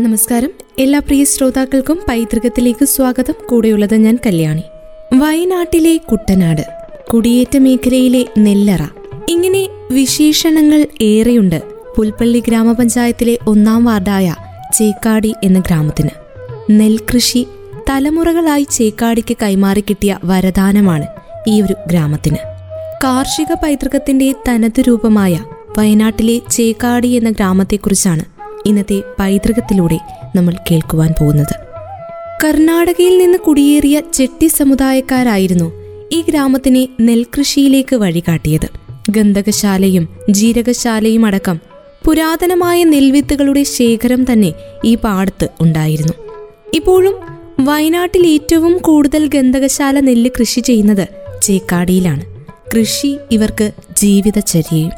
നമസ്കാരം. എല്ലാ പ്രിയ ശ്രോതാക്കൾക്കും പൈതൃകത്തിലേക്ക് സ്വാഗതം. കൂടെയുള്ളത് ഞാൻ കല്യാണി. വയനാട്ടിലെ കുട്ടനാട് കുടിയേറ്റ മേഖലയിലെ നെല്ലറ. ഇങ്ങനെ വിശേഷണങ്ങൾ ഏറെയുണ്ട് പുൽപ്പള്ളി ഗ്രാമപഞ്ചായത്തിലെ ഒന്നാം വാർഡായ ചേക്കാടി എന്ന ഗ്രാമത്തിന്. നെൽകൃഷി തലമുറകളായി ചേക്കാടിക്ക് കൈമാറി കിട്ടിയ വരദാനമാണ് ഈ ഒരു ഗ്രാമത്തിന്. കാർഷിക പൈതൃകത്തിന്റെ തനത് രൂപമായ വയനാട്ടിലെ ചേക്കാടി എന്ന ഗ്രാമത്തെക്കുറിച്ചാണ് ഇന്നത്തെ പൈതൃകത്തിലൂടെ നമ്മൾ കേൾക്കുവാൻ പോകുന്നത്. കർണാടകയിൽ നിന്ന് കുടിയേറിയ ചെട്ടി സമുദായക്കാരായിരുന്നു ഈ ഗ്രാമത്തിനെ നെൽകൃഷിയിലേക്ക് വഴികാട്ടിയത്. ഗന്ധകശാലയും ജീരകശാലയും അടക്കം പുരാതനമായ നെൽവിത്തുകളുടെ ശേഖരം തന്നെ ഈ പാടത്ത് ഉണ്ടായിരുന്നു. ഇപ്പോഴും വയനാട്ടിൽ ഏറ്റവും കൂടുതൽ ഗന്ധകശാല നെല്ല് കൃഷി ചെയ്യുന്നത് ചേക്കാടിയിലാണ്. കൃഷി ഇവർക്ക് ജീവിതചര്യയും.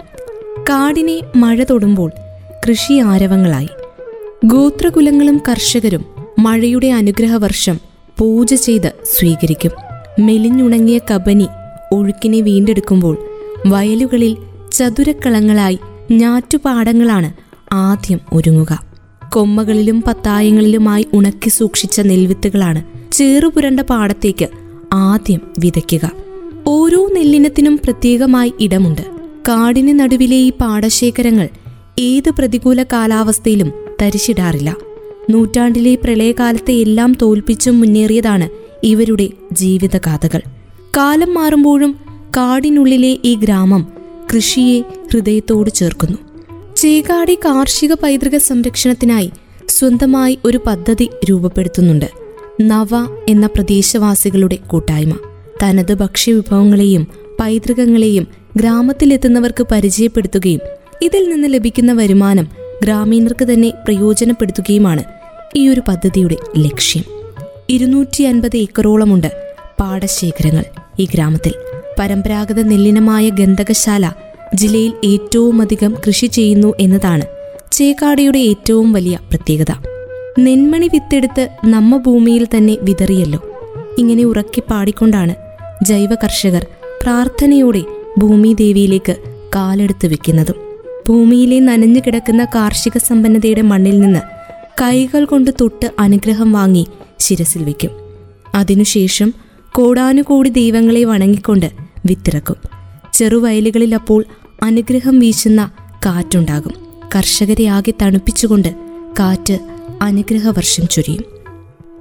കാടിനെ മഴ തൊടുമ്പോൾ കൃഷി ആരവങ്ങളായി. ഗോത്രകുലങ്ങളും കർഷകരും മഴയുടെ അനുഗ്രഹവർഷം പൂജ ചെയ്ത് സ്വീകരിക്കും. മെലിഞ്ഞുണങ്ങിയ കബനി ഒഴുക്കിനെ വീണ്ടെടുക്കുമ്പോൾ വയലുകളിൽ ചതുരക്കളങ്ങളായി ഞാറ്റുപാടങ്ങളാണ് ആദ്യം ഒരുങ്ങുക. കൊമ്മകളിലും പത്തായങ്ങളിലുമായി ഉണക്കി സൂക്ഷിച്ച നെൽവിത്തുകളാണ് ചേറുപുരണ്ട പാടത്തേക്ക് ആദ്യം വിതയ്ക്കുക. ഓരോ നെല്ലിനത്തിനും പ്രത്യേകമായി ഇടമുണ്ട്. കാടിന് നടുവിലെ ഈ പാടശേഖരങ്ങൾ ഏത് പ്രതികൂല കാലാവസ്ഥയിലും തരിശിടാറില്ല. നൂറ്റാണ്ടിലെ പ്രളയകാലത്തെ എല്ലാം തോൽപ്പിച്ചും മുന്നേറിയതാണ് ഇവരുടെ ജീവിതഗാഥകൾ. കാലം മാറുമ്പോഴും കാടിനുള്ളിലെ ഈ ഗ്രാമം കൃഷിയെ ഹൃദയത്തോട് ചേർക്കുന്നു. ചേകാടി കാർഷിക പൈതൃക സംരക്ഷണത്തിനായി സ്വന്തമായി ഒരു പദ്ധതി രൂപപ്പെടുത്തുന്നുണ്ട്. നവ എന്ന പ്രദേശവാസികളുടെ കൂട്ടായ്മ. തനത് ഭക്ഷ്യവിഭവങ്ങളെയും പൈതൃകങ്ങളെയും ഗ്രാമത്തിലെത്തുന്നവർക്ക് പരിചയപ്പെടുത്തുകയും ഇതിൽ നിന്ന് ലഭിക്കുന്ന വരുമാനം ഗ്രാമീണർക്ക് തന്നെ പ്രയോജനപ്പെടുത്തുകയുമാണ് ഈ ഒരു പദ്ധതിയുടെ ലക്ഷ്യം. ഇരുന്നൂറ്റി അൻപത് ഏക്കറോളമുണ്ട് പാടശേഖരങ്ങൾ ഈ ഗ്രാമത്തിൽ. പരമ്പരാഗത നെല്ലിനമായ ഗന്ധകശാല ജില്ലയിൽ ഏറ്റവും അധികം കൃഷി ചെയ്യുന്നു എന്നതാണ് ചേക്കാടിയുടെ ഏറ്റവും വലിയ പ്രത്യേകത. നെന്മണി വിത്തെടുത്ത് നമ്മ ഭൂമിയിൽ തന്നെ വിതറിയല്ലോ. ഇങ്ങനെ ഉറക്കി പാടിക്കൊണ്ടാണ് ജൈവ കർഷകർ പ്രാർത്ഥനയോടെ ഭൂമിദേവിയിലേക്ക് കാലെടുത്ത് വെക്കുന്നതും. ഭൂമിയിലെ നനഞ്ഞു കിടക്കുന്ന കാർഷിക സമ്പന്നതയുടെ മണ്ണിൽ നിന്ന് കൈകൾ കൊണ്ട് തൊട്ട് അനുഗ്രഹം വാങ്ങി ശിരസിൽ വയ്ക്കും. അതിനുശേഷം കോടാനുകോടി ദൈവങ്ങളെ വണങ്ങിക്കൊണ്ട് വിത്തിറക്കും. ചെറുവയലുകളിൽ അപ്പോൾ അനുഗ്രഹം വീശുന്ന കാറ്റുണ്ടാകും. കർഷകരെ ആകെ തണുപ്പിച്ചുകൊണ്ട് കാറ്റ് അനുഗ്രഹവർഷം ചൊരിയും.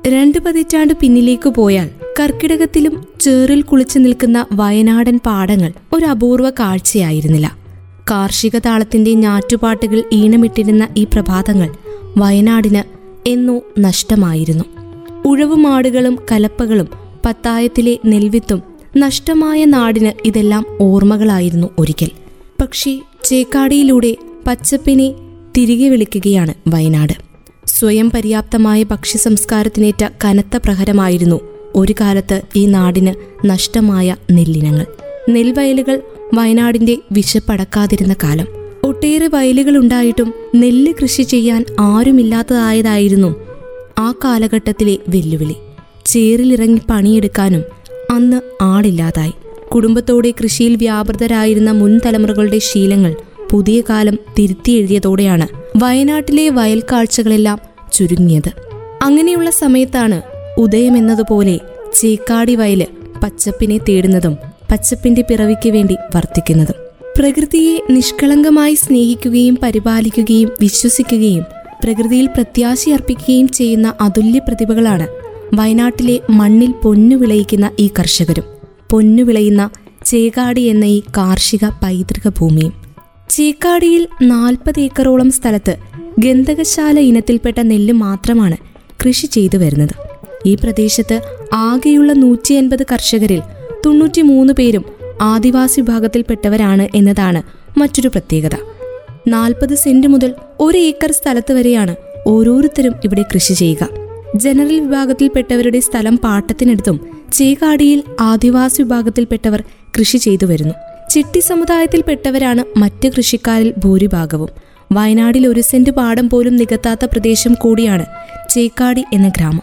രണ്ട് പതിറ്റാണ്ട് പിന്നിലേക്ക് പോയാൽ കർക്കിടകത്തിലും ചേറിൽ കുളിച്ചു നിൽക്കുന്ന വയനാടൻ പാടങ്ങൾ ഒരു അപൂർവ കാഴ്ചയായിരുന്നില്ല. കാർഷിക താളത്തിന്റെ ഞാറ്റുപാട്ടുകൾ ഈണമിട്ടിരുന്ന ഈ പ്രഭാതങ്ങൾ വയനാടിന് എന്നോ നഷ്ടമായിരുന്നു. ഉഴവുമാടുകളും കലപ്പകളും പത്തായത്തിലെ നെൽവിത്തും നഷ്ടമായ നാടിന് ഇതെല്ലാം ഓർമ്മകളായിരുന്നു ഒരിക്കൽ. പക്ഷേ ചേക്കാടിയിലൂടെ പച്ചപ്പിനെ തിരികെ വിളിക്കുകയാണ് വയനാട്. സ്വയം പര്യാപ്തമായ ഭക്ഷ്യസംസ്കാരത്തിനേറ്റ കനത്ത പ്രഹരമായിരുന്നു ഒരു കാലത്ത് ഈ നാടിന് നഷ്ടമായ നെല്ലിനങ്ങൾ. നെൽവയലുകൾ വയനാടിന്റെ വിശപ്പടക്കാതിരുന്ന കാലം. ഒട്ടേറെ വയലുകൾ ഉണ്ടായിട്ടും നെല്ല് കൃഷി ചെയ്യാൻ ആരുമില്ലാത്തതായതായിരുന്നു ആ കാലഘട്ടത്തിലെ വെല്ലുവിളി. ചേറിലിറങ്ങി പണിയെടുക്കാനും അന്ന് ആളില്ലാതായി. കുടുംബത്തോടെ കൃഷിയിൽ വ്യാപൃതരായിരുന്ന മുൻ തലമുറകളുടെ ശീലങ്ങൾ പുതിയ കാലം തിരുത്തി എഴുതിയതോടെയാണ് വയനാട്ടിലെ വയൽ കാഴ്ചകളെല്ലാം ചുരുങ്ങിയത്. അങ്ങനെയുള്ള സമയത്താണ് ഉദയമെന്നതുപോലെ ചേക്കാടി വയൽ പച്ചപ്പിനെ തേടുന്നതും പച്ചപ്പിന്റെ പിറവിക്ക് വേണ്ടി വർത്തിക്കുന്നതും. പ്രകൃതിയെ നിഷ്കളങ്കമായി സ്നേഹിക്കുകയും പരിപാലിക്കുകയും വിശ്വസിക്കുകയും പ്രകൃതിയിൽ പ്രത്യാശയർപ്പിക്കുകയും ചെയ്യുന്ന അതുല്യ പ്രതിഭകളാണ് വയനാട്ടിലെ മണ്ണിൽ പൊന്നു വിളയിക്കുന്ന ഈ കർഷകരും. പൊന്നു വിളയുന്ന ചേകാടി എന്ന ഈ കാർഷിക പൈതൃക ഭൂമിയും ചേക്കാടിയിൽ നാൽപ്പത് ഏക്കറോളം സ്ഥലത്ത് ഗന്ധകശാല ഇനത്തിൽപ്പെട്ട നെല്ല് മാത്രമാണ് കൃഷി ചെയ്തു വരുന്നത്. ഈ പ്രദേശത്ത് ആകെയുള്ള നൂറ്റി കർഷകരിൽ തൊണ്ണൂറ്റിമൂന്ന് പേരും ആദിവാസി വിഭാഗത്തിൽപ്പെട്ടവരാണ് എന്നതാണ് മറ്റൊരു പ്രത്യേകത. നാൽപ്പത് സെന്റ് മുതൽ ഒരു ഏക്കർ സ്ഥലത്ത് വരെയാണ് ഓരോരുത്തരും ഇവിടെ കൃഷി ചെയ്യുക. ജനറൽ വിഭാഗത്തിൽപ്പെട്ടവരുടെ സ്ഥലം പാട്ടത്തിനെടുത്തും ചേകാടിയിൽ ആദിവാസി വിഭാഗത്തിൽപ്പെട്ടവർ കൃഷി ചെയ്തു വരുന്നു. ചിട്ടി സമുദായത്തിൽപ്പെട്ടവരാണ് മറ്റ് കൃഷിക്കാരിൽ ഭൂരിഭാഗവും. വയനാടിൽ ഒരു സെന്റ് പാടം പോലും നികത്താത്ത പ്രദേശം കൂടിയാണ് ചേക്കാടി എന്ന ഗ്രാമം.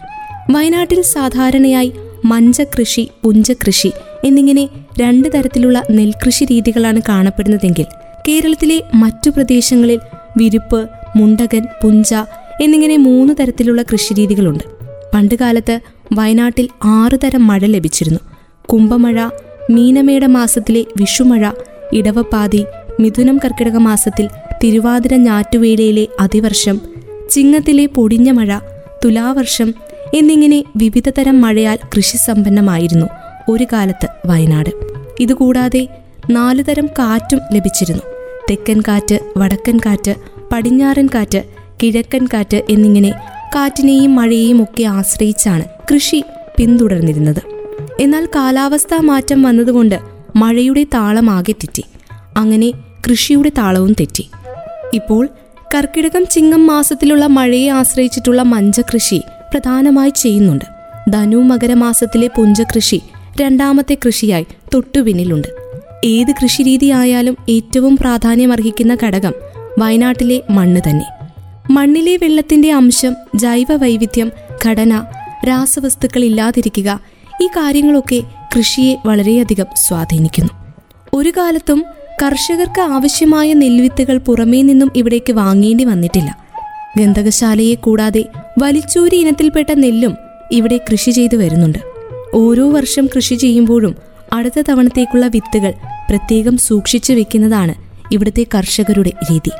വയനാട്ടിൽ സാധാരണയായി മഞ്ചകൃഷി പുഞ്ചകൃഷി എന്നിങ്ങനെ രണ്ട് തരത്തിലുള്ള നെൽകൃഷി രീതികളാണ് കാണപ്പെടുന്നതെങ്കിൽ കേരളത്തിലെ മറ്റു പ്രദേശങ്ങളിൽ വിരിപ്പ് മുണ്ടകൻ പുഞ്ച എന്നിങ്ങനെ മൂന്ന് തരത്തിലുള്ള കൃഷിരീതികളുണ്ട് പണ്ടുകാലത്ത് വയനാട്ടിൽ ആറു തരം മഴ ലഭിച്ചിരുന്നു. കുംഭമഴ മീനമേട മാസത്തിലെ വിഷുമഴ ഇടവപ്പാതി മിഥുനം കർക്കിടക മാസത്തിൽ തിരുവാതിര ഞാറ്റുവേലയിലെ അതിവർഷം ചിങ്ങത്തിലെ പൊടിഞ്ഞ മഴ തുലാവർഷം എന്നിങ്ങനെ വിവിധ തരം മഴയാൽ കൃഷി സമ്പന്നമായിരുന്നു ഒരു കാലത്ത് വയനാട്. ഇതുകൂടാതെ നാലു തരം കാറ്റും ലഭിച്ചിരുന്നു. തെക്കൻ കാറ്റ് വടക്കൻ കാറ്റ് പടിഞ്ഞാറൻ കാറ്റ് കിഴക്കൻ കാറ്റ് എന്നിങ്ങനെ കാറ്റിനെയും മഴയെയും ഒക്കെ ആശ്രയിച്ചാണ് കൃഷി പിന്തുടർന്നിരുന്നത്. എന്നാൽ കാലാവസ്ഥാ മാറ്റം വന്നതുകൊണ്ട് മഴയുടെ താളമാകെ തെറ്റി. അങ്ങനെ കൃഷിയുടെ താളവും തെറ്റി. ഇപ്പോൾ കർക്കിടകം ചിങ്ങം മാസത്തിലുള്ള മഴയെ ആശ്രയിച്ചിട്ടുള്ള മഞ്ചകൃഷി പ്രധാനമായി ചെയ്യുന്നുണ്ട്. ധനു മകരമാസത്തിലെ പുഞ്ചകൃഷി രണ്ടാമത്തെ കൃഷിയായി തൊട്ടുപിന്നിലുണ്ട്. ഏത് കൃഷിരീതിയായാലും ഏറ്റവും പ്രാധാന്യമർഹിക്കുന്ന ഘടകം വയനാട്ടിലെ മണ്ണ് തന്നെ. മണ്ണിലെ വെള്ളത്തിന്റെ അംശം ജൈവ വൈവിധ്യം ഘടന രാസവസ്തുക്കൾ ഇല്ലാതിരിക്കുക ഈ കാര്യങ്ങളൊക്കെ കൃഷിയെ വളരെയധികം സ്വാധീനിക്കുന്നു. ഒരു കാലത്തും കർഷകർക്ക് ആവശ്യമായ നെൽവിത്തുകൾ പുറമേ നിന്നും ഇവിടേക്ക് വാങ്ങേണ്ടി വന്നിട്ടില്ല. ഗന്ധകശാലയെ കൂടാതെ വലിച്ചൂരി ഇനത്തിൽപ്പെട്ട നെല്ലും ഇവിടെ കൃഷി ചെയ്തു വരുന്നുണ്ട്. ഓരോ വർഷം കൃഷി ചെയ്യുമ്പോഴും അടുത്ത തവണത്തേക്കുള്ള വിത്തുകൾ പ്രത്യേകം സൂക്ഷിച്ചു വെക്കുന്നതാണ് ഇവിടുത്തെ കർഷകരുടെ രീതി.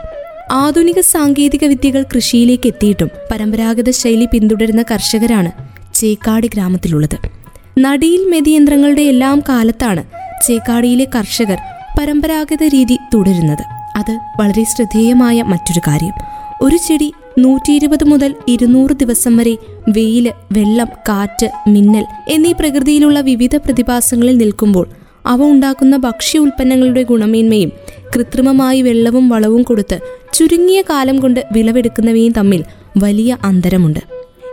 ആധുനിക സാങ്കേതിക വിദ്യകൾ കൃഷിയിലേക്ക് എത്തിയിട്ടും പരമ്പരാഗത ശൈലി പിന്തുടരുന്ന കർഷകരാണ് ചേക്കാടി ഗ്രാമത്തിലുള്ളത്. നടിയിൽ മെതിയന്ത്രങ്ങളുടെ എല്ലാം കാലത്താണ് ചേക്കാടിയിലെ കർഷകർ പരമ്പരാഗത രീതി തുടരുന്നത്. അത് വളരെ ശ്രദ്ധേയമായ മറ്റൊരു കാര്യം. ഒരു ചെടി നൂറ്റി ഇരുപത് മുതൽ ഇരുന്നൂറ് ദിവസം വരെ വെയിൽ വെള്ളം കാറ്റ് മിന്നൽ എന്നീ പ്രകൃതിയിലുള്ള വിവിധ പ്രതിഭാസങ്ങളിൽ നിൽക്കുമ്പോൾ അവ ഉണ്ടാക്കുന്ന ഭക്ഷ്യ ഉൽപ്പന്നങ്ങളുടെ ഗുണമേന്മയും കൃത്രിമമായി വെള്ളവും വളവും കൊടുത്ത് ചുരുങ്ങിയ കാലം കൊണ്ട് വിളവെടുക്കുന്നവയും തമ്മിൽ വലിയ അന്തരമുണ്ട്.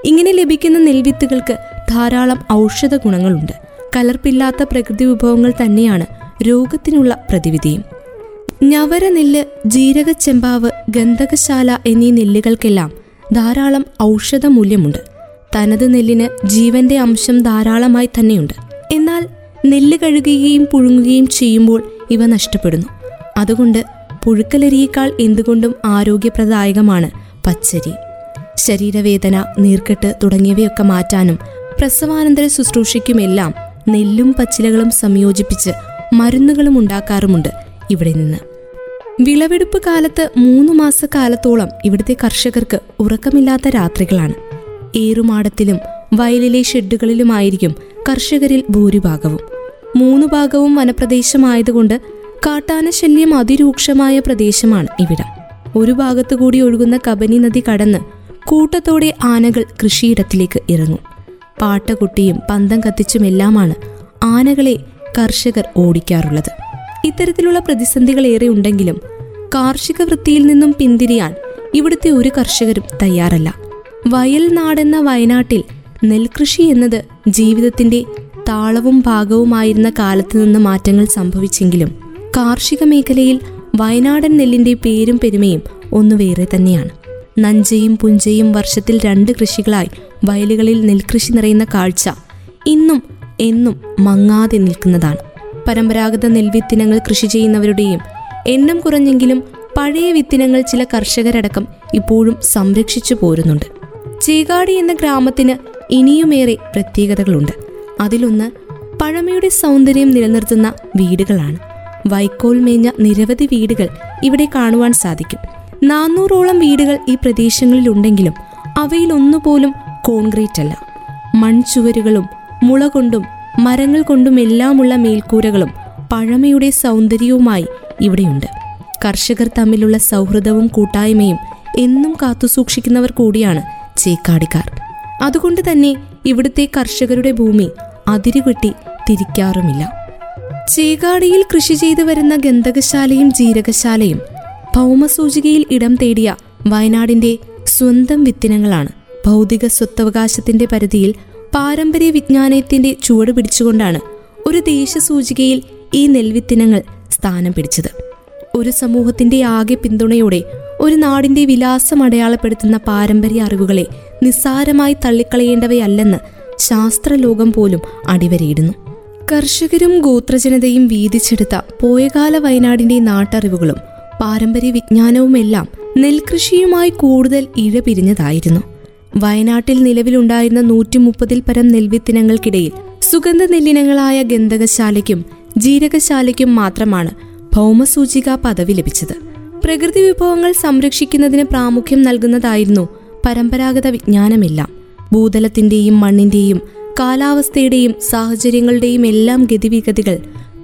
ഇങ്ങനെ ലഭിക്കുന്ന നെൽവിത്തുകൾക്ക് ധാരാളം ഔഷധ ഗുണങ്ങളുണ്ട് കലർപ്പില്ലാത്ത പ്രകൃതി വിഭവങ്ങൾ തന്നെയാണ് രോഗത്തിനുള്ള പ്രതിവിധിയും. ഞവര നെല്ല് ജീരകച്ചെമ്പാവ് ഗന്ധകശാല എന്നീ നെല്ലുകൾക്കെല്ലാം ധാരാളം ഔഷധ മൂല്യമുണ്ട് തനത് നെല്ലിന് ജീവന്റെ അംശം ധാരാളമായി തന്നെയുണ്ട്. എന്നാൽ നെല്ല് കഴുകുകയും പുഴുങ്ങുകയും ചെയ്യുമ്പോൾ ഇവ നഷ്ടപ്പെടുന്നു. അതുകൊണ്ട് പുഴുക്കലരിയേക്കാൾ എന്തുകൊണ്ടും ആരോഗ്യപ്രദായകമാണ് പച്ചരി. ശരീരവേദന നീർക്കെട്ട് തുടങ്ങിയവയൊക്കെ മാറ്റാനും പ്രസവാനന്തര ശുശ്രൂഷയ്ക്കുമെല്ലാം നെല്ലും പച്ചിലകളും സംയോജിപ്പിച്ച് മരുന്നുകളും ഉണ്ടാക്കാറുമുണ്ട് ഇവിടെ നിന്ന്. വിളവെടുപ്പ് കാലത്ത് മൂന്ന് മാസക്കാലത്തോളം ഇവിടുത്തെ കർഷകർക്ക് ഉറക്കമില്ലാത്ത രാത്രികളാണ്. ഏറുമാടത്തിലും വയലിലെ ഷെഡുകളിലുമായിരിക്കും കർഷകരിൽ ഭൂരിഭാഗവും. മൂന്ന് ഭാഗവും വനപ്രദേശമായതുകൊണ്ട് കാട്ടാന ശല്യം അതിരൂക്ഷമായ പ്രദേശമാണ് ഇവിടം. ഒരു ഭാഗത്തുകൂടി ഒഴുകുന്ന കബനി നദി കടന്ന് കൂട്ടത്തോടെ ആനകൾ കൃഷിയിടത്തിലേക്ക് ഇറങ്ങും. പാട്ടകുട്ടിയും പന്തം കത്തിച്ചുമെല്ലാമാണ് ആനകളെ കർഷകർ ഓടിക്കാറുള്ളത്. ഇത്തരത്തിലുള്ള പ്രതിസന്ധികൾ ഏറെ ഉണ്ടെങ്കിലും കാർഷിക വൃത്തിയിൽ നിന്നും പിന്തിരിയാൻ ഇവിടുത്തെ ഒരു കർഷകരും തയ്യാറല്ല. വയൽ നാടെന്ന വയനാട്ടിൽ നെൽകൃഷി എന്നത് ജീവിതത്തിന്റെ താളവും ഭാഗവുമായിരുന്ന കാലത്ത് നിന്ന് മാറ്റങ്ങൾ സംഭവിച്ചെങ്കിലും കാർഷിക മേഖലയിൽ വയനാടൻ നെല്ലിന്റെ പേരും പെരുമയും ഒന്നു വേറെ തന്നെയാണ്. നഞ്ചയും പുഞ്ചയും വർഷത്തിൽ രണ്ട് കൃഷികളായി വയലുകളിൽ നെൽകൃഷി നിറയുന്ന കാഴ്ച ഇന്നും എന്നും മങ്ങാതെ നിൽക്കുന്നതാണ്. പരമ്പരാഗത നെൽവിത്തിനങ്ങൾ കൃഷി ചെയ്യുന്നവരുടെയും എണ്ണം കുറഞ്ഞെങ്കിലും പഴയ വിത്തിനങ്ങൾ ചില കർഷകരടക്കം ഇപ്പോഴും സംരക്ഷിച്ചു പോരുന്നുണ്ട്. ചേകാടി എന്ന ഗ്രാമത്തിന് ഇനിയുമേറെ പ്രത്യേകതകളുണ്ട്. അതിലൊന്ന് പഴമയുടെ സൗന്ദര്യം നിലനിർത്തുന്ന വീടുകളാണ്. വൈക്കോൽ മേഞ്ഞ നിരവധി വീടുകൾ ഇവിടെ കാണുവാൻ സാധിക്കും. നാനൂറോളം വീടുകൾ ഈ പ്രദേശങ്ങളിലുണ്ടെങ്കിലും അവയിലൊന്നുപോലും കോൺക്രീറ്റ് അല്ല മൺചുവരുകളും മുള കൊണ്ടും മരങ്ങൾ കൊണ്ടും എല്ലാമുള്ള മേൽക്കൂരകളും പഴമയുടെ സൗന്ദര്യവുമായി ഇവിടെയുണ്ട്. കർഷകർ തമ്മിലുള്ള സൗഹൃദവും കൂട്ടായ്മയും എന്നും കാത്തുസൂക്ഷിക്കുന്നവർ കൂടിയാണ് ചേക്കാടിക്കാർ. അതുകൊണ്ട് തന്നെ ഇവിടുത്തെ കർഷകരുടെ ഭൂമി അതിരുകെട്ടി തിരിക്കാറുമില്ല. ചേകാടിയിൽ കൃഷി ചെയ്തു വരുന്ന ഗന്ധകശാലയും ജീരകശാലയും ഭൗമസൂചികയിൽ ഇടം തേടിയ വയനാടിന്റെ സ്വന്തം വിത്തിനങ്ങളാണ്. ഭൗതിക സ്വത്തവകാശത്തിന്റെ പരിധിയിൽ പാരമ്പര്യ വിജ്ഞാനത്തിന്റെ ചുവട് പിടിച്ചുകൊണ്ടാണ് ഒരു ദേശസൂചികയിൽ ഈ നെൽവിത്തിനങ്ങൾ സ്ഥാനം പിടിച്ചത്. ഒരു സമൂഹത്തിന്റെ ആകെ പിന്തുണയോടെ ഒരു നാടിന്റെ വിലാസം അടയാളപ്പെടുത്തുന്ന പാരമ്പര്യ അറിവുകളെ നിസ്സാരമായി തള്ളിക്കളയേണ്ടവയല്ലെന്ന് ശാസ്ത്രലോകം പോലും അടിവരയിടുന്നു. കർഷകരും ഗോത്രജനതയും വീതിച്ചെടുത്ത പോയകാല വയനാടിന്റെ നാട്ടറിവുകളും പാരമ്പര്യ വിജ്ഞാനവുമെല്ലാം നെൽകൃഷിയുമായി കൂടുതൽ ഇഴപിരിഞ്ഞതായിരുന്നു. വയനാട്ടിൽ നിലവിലുണ്ടായിരുന്ന നൂറ്റി മുപ്പതിൽ പരം നെൽവിത്തിനങ്ങൾക്കിടയിൽ സുഗന്ധ നെല്ലിനങ്ങളായ ഗന്ധകശാലയ്ക്കും ജീരകശാലയ്ക്കും മാത്രമാണ് ഭൗമസൂചിക പദവി ലഭിച്ചത്. പ്രകൃതി വിഭവങ്ങൾ സംരക്ഷിക്കുന്നതിന് പ്രാമുഖ്യം നൽകുന്നതായിരുന്നു പരമ്പരാഗത വിജ്ഞാനമെല്ലാം. ഭൂതലത്തിന്റെയും മണ്ണിന്റെയും കാലാവസ്ഥയുടെയും സാഹചര്യങ്ങളുടെയും എല്ലാം ഗതിവിഗതികൾ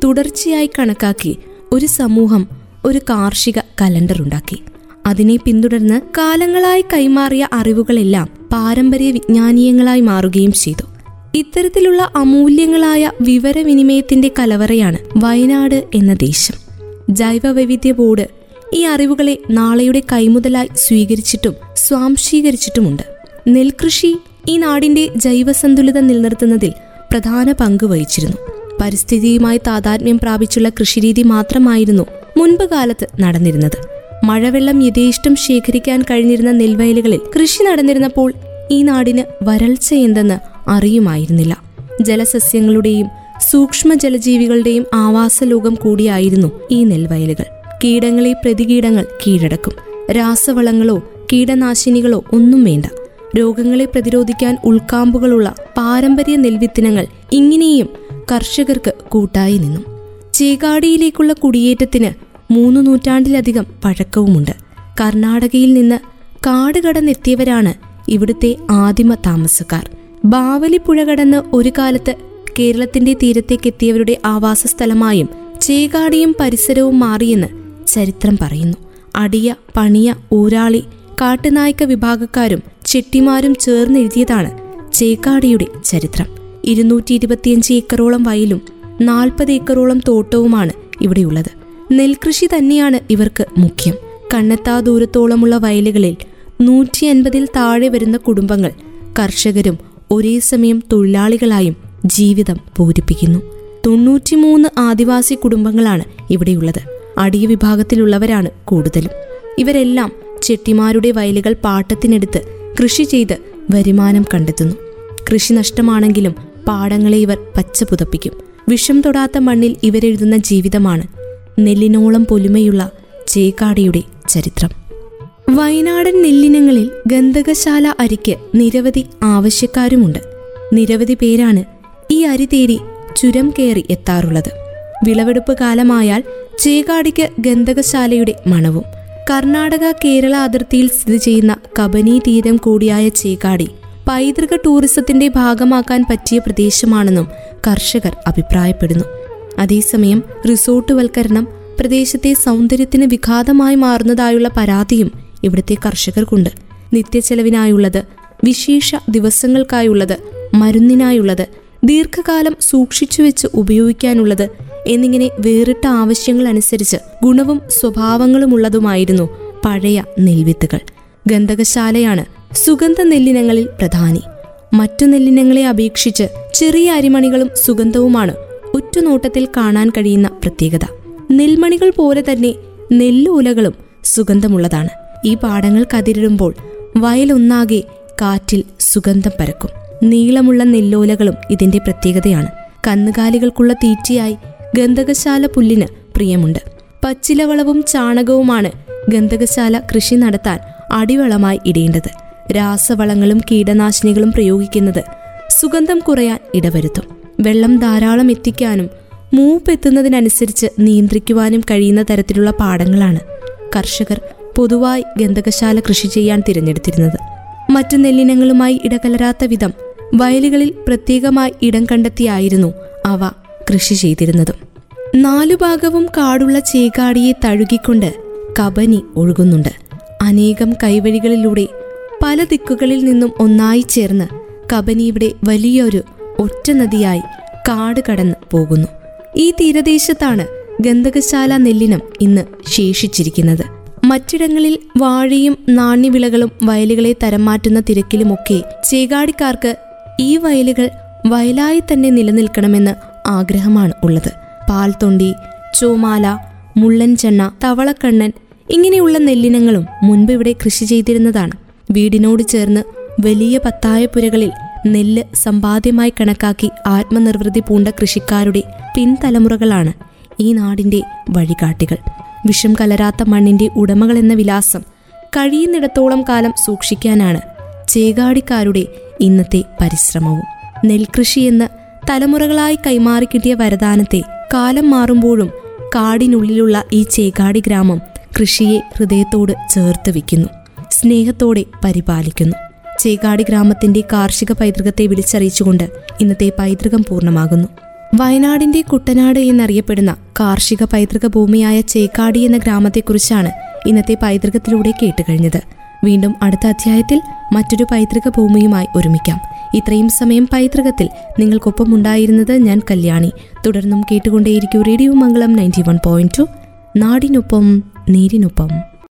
തുടർച്ചയായി കണക്കാക്കി ഒരു സമൂഹം ഒരു കാർഷിക കലണ്ടർ ഉണ്ടാക്കി അതിനെ പിന്തുടർന്ന് കാലങ്ങളായി കൈമാറിയ അറിവുകളെല്ലാം പാരമ്പര്യ വിജ്ഞാനീയങ്ങളായി മാറുകയും ചെയ്തു. ഇത്തരത്തിലുള്ള അമൂല്യങ്ങളായ വിവരവിനിമയത്തിന്റെ കലവറയാണ് വയനാട് എന്ന ദേശം. ജൈവ വൈവിധ്യ ബോർഡ് ഈ അറിവുകളെ നാളെയുടെ കൈമുതലായി സ്വീകരിച്ചിട്ടും സ്വാംശീകരിച്ചിട്ടുമുണ്ട്. നെൽകൃഷി ഈ നാടിന്റെ ജൈവസന്തുലിതം നിലനിർത്തുന്നതിൽ പ്രധാന പങ്ക് വഹിച്ചിരുന്നു. പരിസ്ഥിതിയുമായി താതാത്മ്യം പ്രാപിച്ചുള്ള കൃഷിരീതി മാത്രമായിരുന്നു മുൻപ് കാലത്ത് നടന്നിരുന്നത്. മഴവെള്ളം യഥേഷ്ടം ശേഖരിക്കാൻ കഴിഞ്ഞിരുന്ന നെൽവയലുകളിൽ കൃഷി നടന്നിരുന്നപ്പോൾ ഈ നാടിന് വരൾച്ച എന്തെന്ന് അറിയുമായിരുന്നില്ല. ജലസസ്യങ്ങളുടെയും സൂക്ഷ്മ ജലജീവികളുടെയും ആവാസലോകം കൂടിയായിരുന്നു ഈ നെൽവയലുകൾ. കീടങ്ങളെ പ്രതികീടങ്ങൾ കീഴടക്കും. രാസവളങ്ങളോ കീടനാശിനികളോ ഒന്നും വേണ്ട. രോഗങ്ങളെ പ്രതിരോധിക്കാൻ ഉൾക്കാമ്പുകളുള്ള പാരമ്പര്യ നെൽവിത്തിനങ്ങൾ ഇങ്ങനെയും കർഷകർക്ക് കൂട്ടായി നിന്നു. ചേകാടിയിലേക്കുള്ള കുടിയേറ്റത്തിന് മൂന്ന് നൂറ്റാണ്ടിലധികം പഴക്കവുമുണ്ട്. കർണാടകയിൽ നിന്ന് കാട് കടന്നെത്തിയവരാണ് ഇവിടുത്തെ ആദിമ താമസക്കാർ. ബാവലി പുഴ കടന്ന് ഒരു കാലത്ത് കേരളത്തിന്റെ തീരത്തേക്ക് എത്തിയവരുടെ ആവാസ സ്ഥലമായും ചേകാടിയും പരിസരവും മാറിയെന്ന് ചരിത്രം പറയുന്നു. അടിയ പണിയ ഊരാളി കാട്ടുനായ്ക്ക വിഭാഗക്കാരും ചെട്ടിമാരും ചേർന്നെഴുതിയതാണ് ചേക്കാടിയുടെ ചരിത്രം. ഇരുന്നൂറ്റി ഇരുപത്തിയഞ്ച് ഏക്കറോളം വയലും നാൽപ്പത് ഏക്കറോളം തോട്ടവുമാണ് ഇവിടെയുള്ളത്. നെൽകൃഷി തന്നെയാണ് ഇവർക്ക് മുഖ്യം. കണ്ണെത്താ ദൂരത്തോളമുള്ള വയലുകളിൽ നൂറ്റി അൻപതിൽ താഴെ വരുന്ന കുടുംബങ്ങൾ കർഷകരും ഒരേ സമയം തൊഴിലാളികളായും ജീവിതം പൂരിപ്പിക്കുന്നു. തൊണ്ണൂറ്റിമൂന്ന് ആദിവാസി കുടുംബങ്ങളാണ് ഇവിടെയുള്ളത്. അടിയ വിഭാഗത്തിലുള്ളവരാണ് കൂടുതലും. ഇവരെല്ലാം ചെട്ടിമാരുടെ വയലുകൾ പാട്ടത്തിനെടുത്ത് കൃഷി ചെയ്ത് വരുമാനം കണ്ടെത്തുന്നു. കൃഷി നഷ്ടമാണെങ്കിലും പാടങ്ങളെ ഇവർ പച്ച പുതപ്പിക്കും വിഷം തൊടാത്ത മണ്ണിൽ ഇവരെഴുതുന്ന ജീവിതമാണ് നെല്ലിനോളം പൊലിമയുള്ള ചേക്കാടിയുടെ ചരിത്രം. വയനാടൻ നെല്ലിനങ്ങളിൽ ഗന്ധകശാല അരിക്ക് നിരവധി ആവശ്യക്കാരുമുണ്ട്. നിരവധി പേരാണ് ഈ അരി തേടി ചുരം കയറി എത്താറുള്ളത്. വിളവെടുപ്പ് കാലമായാൽ ചേകാടിക്ക് ഗന്ധകശാലയുടെ മണവും കർണാടക കേരള അതിർത്തിയിൽ സ്ഥിതി ചെയ്യുന്ന കബനി തീരം കൂടിയായ ചേകാടി പൈതൃക ടൂറിസത്തിന്റെ ഭാഗമാക്കാൻ പറ്റിയ പ്രദേശമാണെന്നും കർഷകർ അഭിപ്രായപ്പെടുന്നു. അതേസമയം റിസോർട്ട് വൽക്കരണം പ്രദേശത്തെ സൗന്ദര്യത്തിന് വിഘാതമായി മാറുന്നതായുള്ള പരാതിയും ഇവിടുത്തെ കർഷകർക്കുണ്ട്. നിത്യച്ചെലവിനായുള്ളത് വിശേഷ ദിവസങ്ങൾക്കായുള്ളത് മരുന്നിനായുള്ളത് ദീർഘകാലം സൂക്ഷിച്ചു വെച്ച് ഉപയോഗിക്കാനുള്ളത് എന്നിങ്ങനെ വേറിട്ട ആവശ്യങ്ങൾ അനുസരിച്ച് ഗുണവും സ്വഭാവങ്ങളുമുള്ളതുമായിരുന്നു പഴയ നെൽവിത്തുകൾ. ഗന്ധകശാലയാണ് സുഗന്ധ നെല്ലിനങ്ങളിൽ പ്രധാനി. മറ്റു നെല്ലിനങ്ങളെ അപേക്ഷിച്ച് ചെറിയ അരിമണികളും സുഗന്ധവുമാണ് ഉറ്റുനോട്ടത്തിൽ കാണാൻ കഴിയുന്ന പ്രത്യേകത. നെൽമണികൾ പോലെ തന്നെ നെല്ലൂലകളും സുഗന്ധമുള്ളതാണ്. ഈ പാടങ്ങൾ കതിരിടുമ്പോൾ വയലൊന്നാകെ കാറ്റിൽ സുഗന്ധം പരക്കും. നീളമുള്ള നെല്ലോലകളും ഇതിന്റെ പ്രത്യേകതയാണ്. കന്നുകാലികൾക്കുള്ള തീറ്റയായി ഗന്ധകശാല പുല്ലിന് പ്രിയമുണ്ട്. പച്ചിലവളവും ചാണകവുമാണ് ഗന്ധകശാല കൃഷി നടത്താൻ അടിവളമായി ഇടേണ്ടത്. രാസവളങ്ങളും കീടനാശിനികളും പ്രയോഗിക്കുന്നത് സുഗന്ധം കുറയാൻ ഇടവരുത്തും. വെള്ളം ധാരാളം എത്തിക്കാനും മൂപ്പ് എത്തുന്നതിനനുസരിച്ച് നിയന്ത്രിക്കുവാനും കഴിയുന്ന തരത്തിലുള്ള പാടങ്ങളാണ് കർഷകർ പൊതുവായി ഗന്ധകശാല കൃഷി ചെയ്യാൻ തിരഞ്ഞെടുത്തിരുന്നത്. മറ്റു നെല്ലിനങ്ങളുമായി ഇടകലരാത്ത വിധം വയലുകളിൽ പ്രത്യേകമായി ഇടം കണ്ടെത്തിയായിരുന്നു അവ കൃഷി ചെയ്തിരുന്നതും. നാലു ഭാഗവും കാടുള്ള ചേകാടിയെ തഴുകിക്കൊണ്ട് കബനി ഒഴുകുന്നുണ്ട്. അനേകം കൈവഴികളിലൂടെ പല ദിക്കുകളിൽ നിന്നും ഒന്നായി ചേർന്ന് കബനിയുടെ വലിയൊരു ഒറ്റ നദിയായി കാട് കടന്ന് പോകുന്നു. ഈ തീരദേശത്താണ് ഗന്ധകശാല നെല്ലിനം ഇന്ന് ശേഷിച്ചിരിക്കുന്നത്. മറ്റിടങ്ങളിൽ വാഴയും നാണ്യവിളകളും വയലുകളെ തരംമാറ്റുന്ന തിരക്കിലുമൊക്കെ ചേകാടിക്കാർക്ക് ഈ വയലുകൾ വയലായി തന്നെ നിലനിൽക്കണമെന്ന് ആഗ്രഹമാണ് ഉള്ളത്. പാൽത്തൊണ്ടി ചോമാല മുള്ളൻചെണ്ണ തവളക്കണ്ണൻ ഇങ്ങനെയുള്ള നെല്ലിനങ്ങളും മുൻപ് ഇവിടെ കൃഷി ചെയ്തിരുന്നതാണ്. വീടിനോട് ചേർന്ന് വലിയ പത്തായപ്പുരകളിൽ നെല്ല് സമ്പാദ്യമായി കണക്കാക്കി ആത്മനിർവൃതി പൂണ്ട കൃഷിക്കാരുടെ പിൻതലമുറകളാണ് ഈ നാടിന്റെ വഴികാട്ടികൾ. വിഷം കലരാത്ത ഉടമകൾ എന്ന വിലാസം കഴിയുന്നിടത്തോളം കാലം സൂക്ഷിക്കാനാണ് ചേകാടിക്കാരുടെ ഇന്നത്തെ പരിശ്രമവും. നെൽകൃഷി എന്ന് തലമുറകളായി കൈമാറി കിട്ടിയ വരദാനത്തെ കാലം മാറുമ്പോഴും കാടിനുള്ളിലുള്ള ഈ ചേകാടി ഗ്രാമം കൃഷിയെ ഹൃദയത്തോട് ചേർത്ത് വയ്ക്കുന്നു സ്നേഹത്തോടെ പരിപാലിക്കുന്നു. ചേകാടി ഗ്രാമത്തിന്റെ കാർഷിക പൈതൃകത്തെ വിളിച്ചറിയിച്ചുകൊണ്ട് ഇന്നത്തെ പൈതൃകം പൂർണമാകുന്നു. വയനാടിന്റെ കുട്ടനാട് എന്നറിയപ്പെടുന്ന കാർഷിക പൈതൃക ഭൂമിയായ ചേക്കാടി എന്ന ഗ്രാമത്തെക്കുറിച്ചാണ് ഇന്നത്തെ പൈതൃകത്തിലൂടെ കേട്ടുകഴിഞ്ഞത്. വീണ്ടും അടുത്ത അധ്യായത്തിൽ മറ്റൊരു പൈതൃക ഭൂമിയുമായി ഒരുമിക്കാം. ഇത്രയും സമയം പൈതൃകത്തിൽ നിങ്ങൾക്കൊപ്പം ഉണ്ടായിരുന്നത് ഞാൻ കല്യാണി. തുടർന്നും കേട്ടുകൊണ്ടേയിരിക്കും radio Mangalam ninety one point two. നാടിനൊപ്പം നേരിനൊപ്പം.